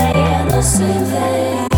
praia não se vê.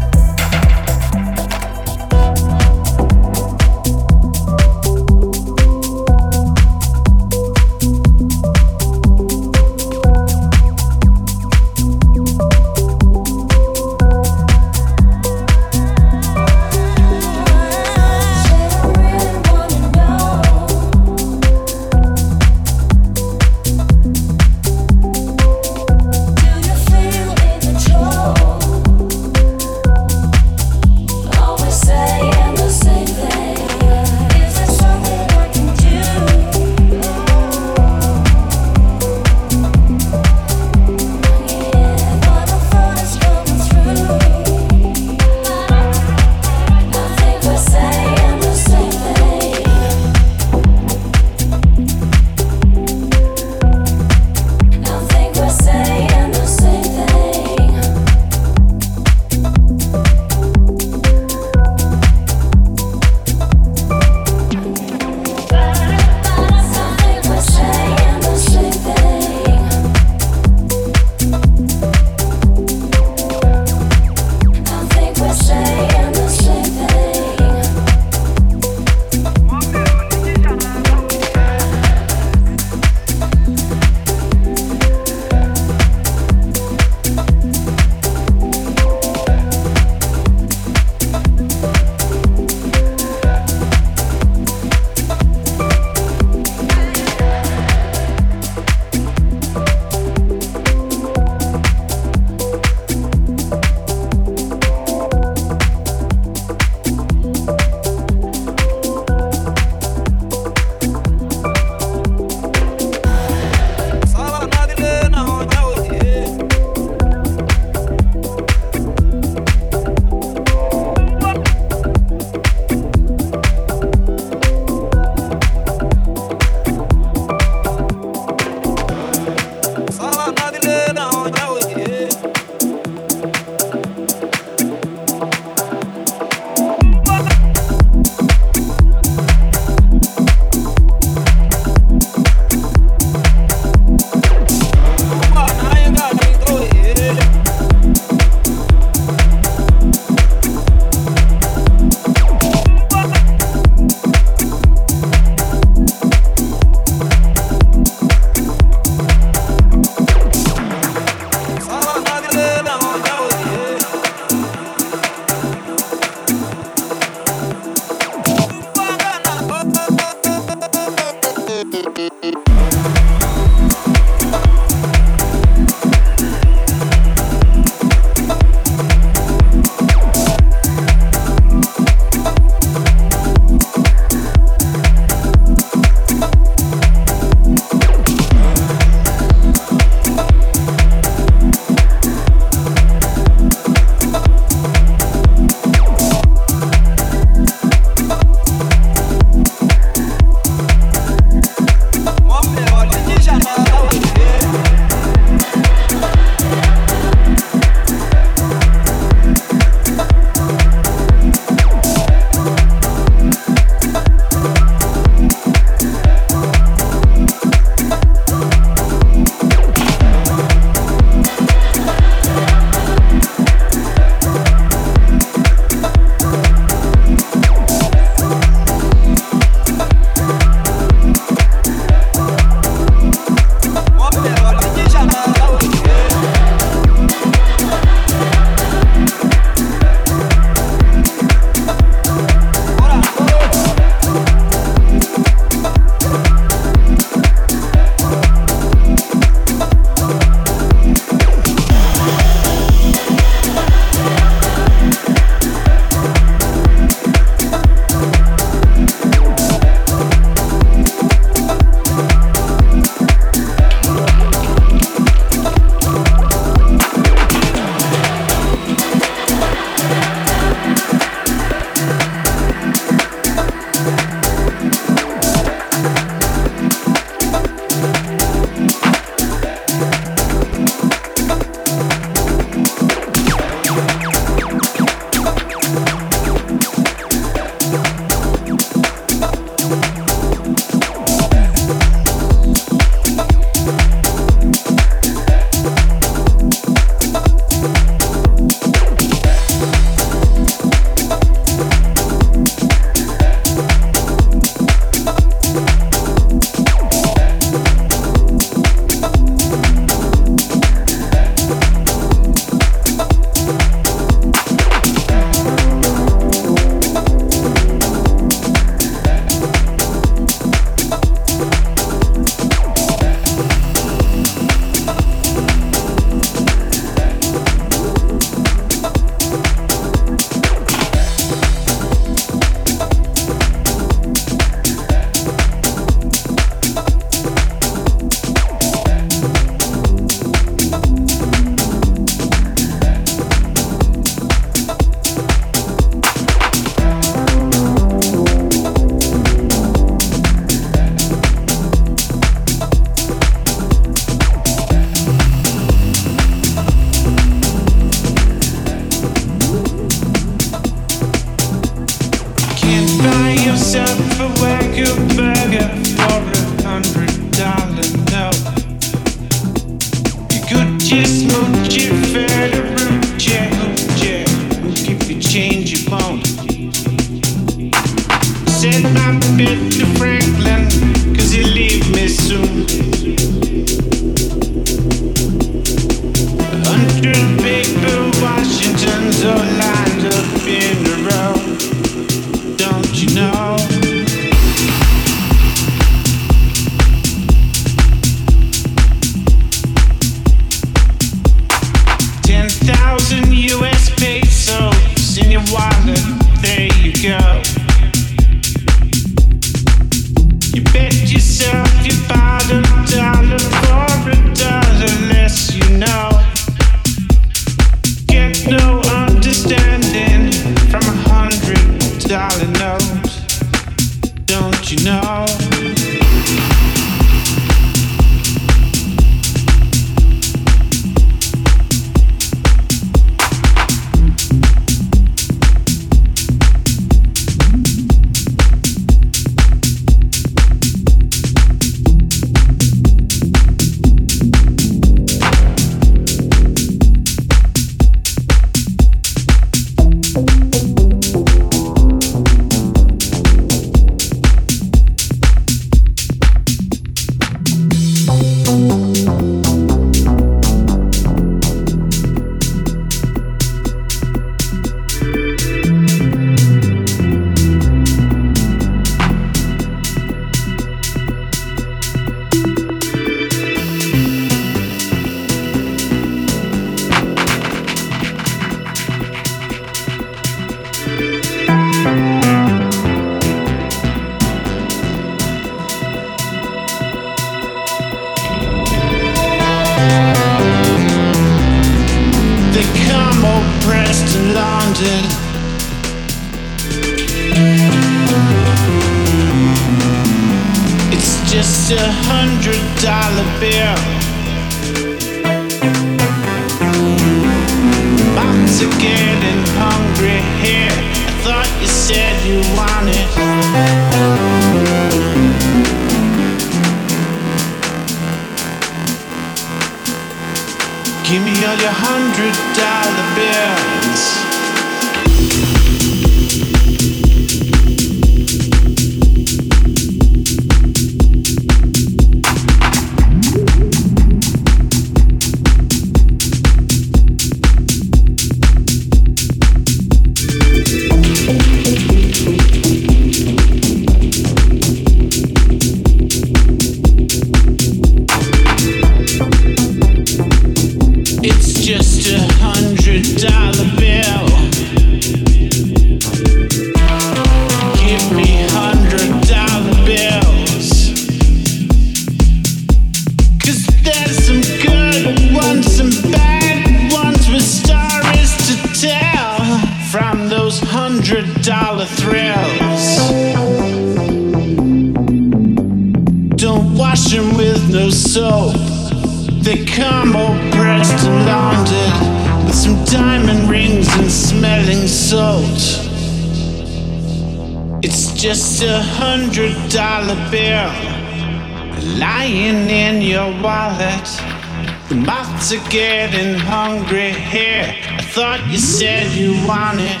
Are getting hungry here. I thought you said you wanted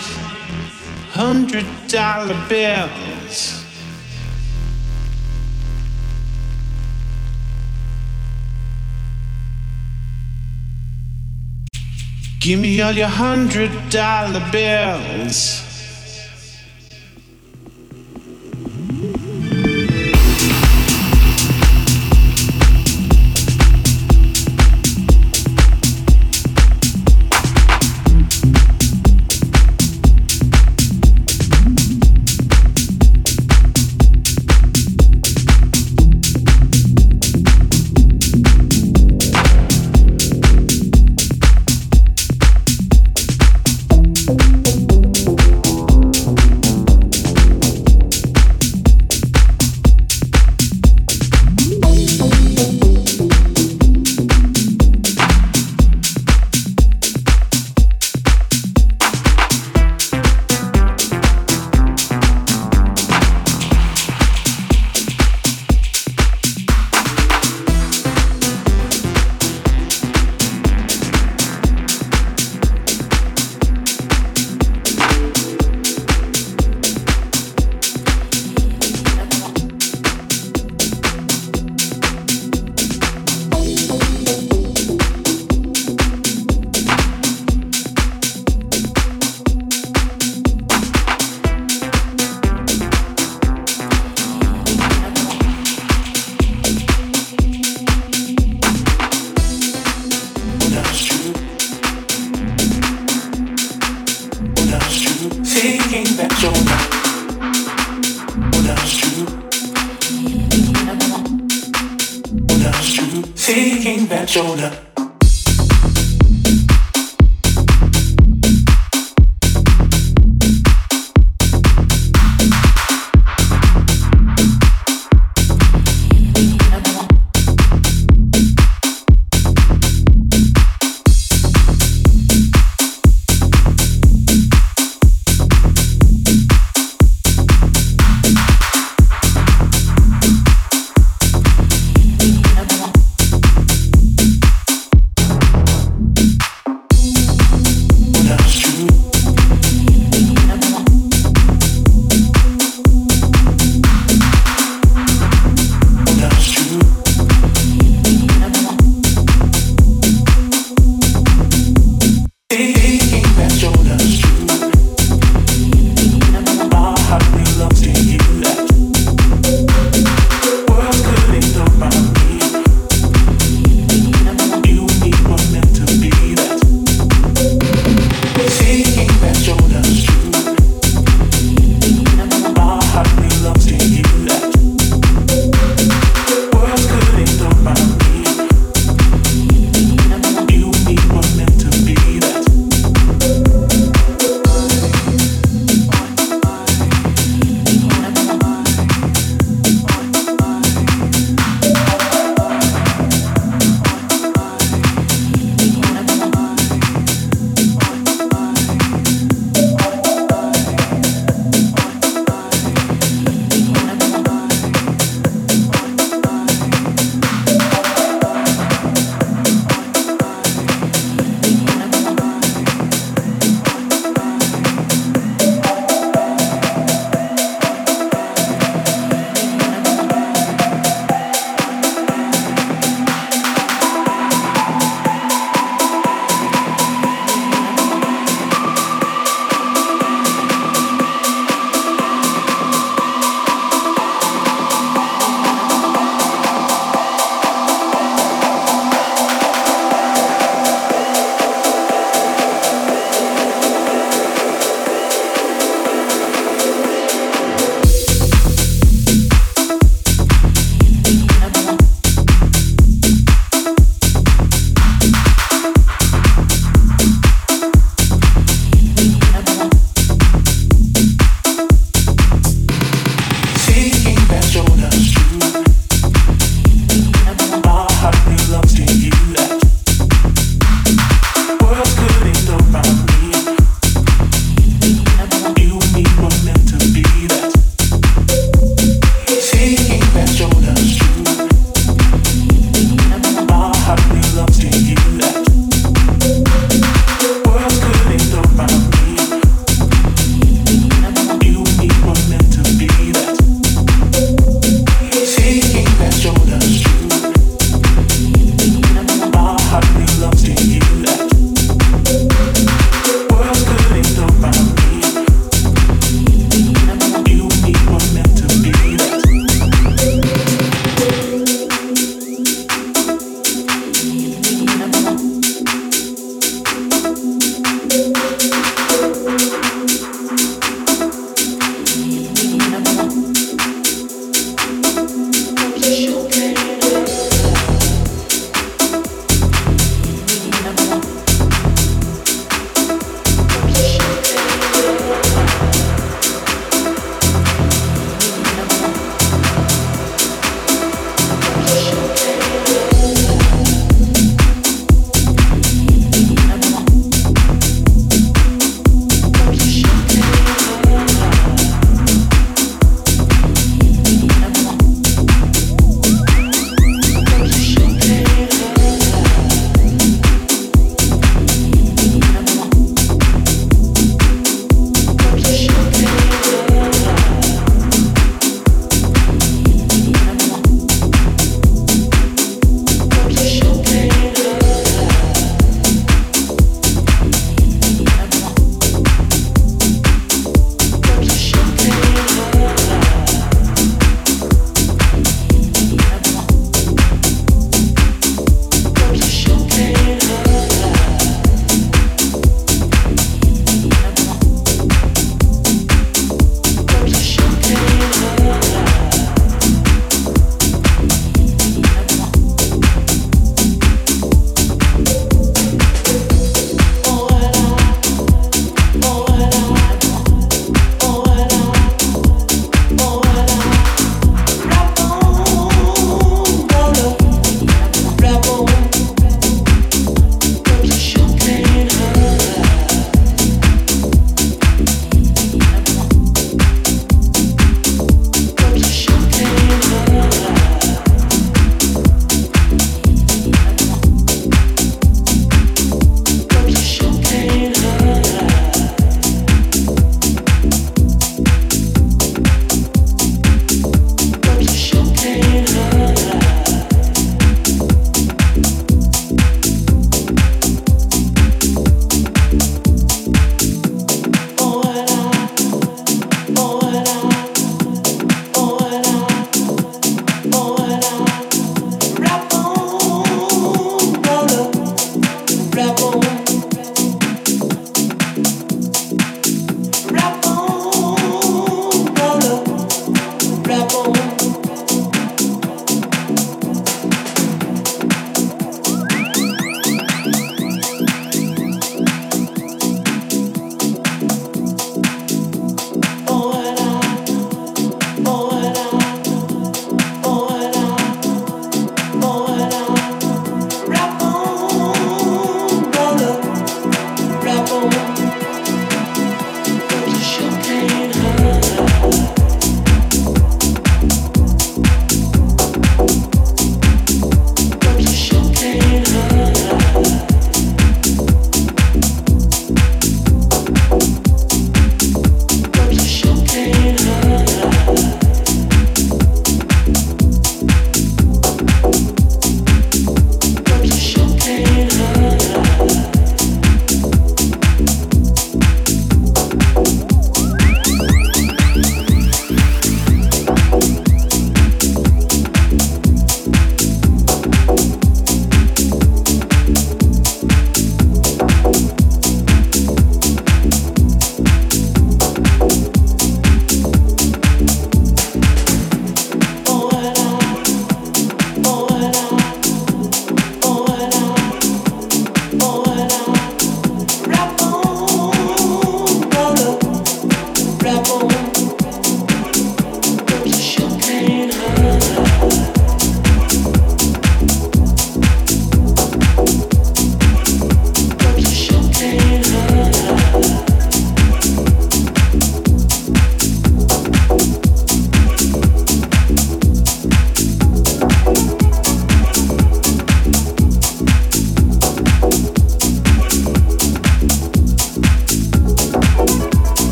hundred dollar bills. Give me all your hundred dollar bills.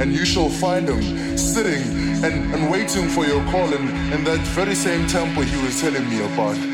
and you shall find him sitting and, and waiting for your calling in that very same temple he was telling me about.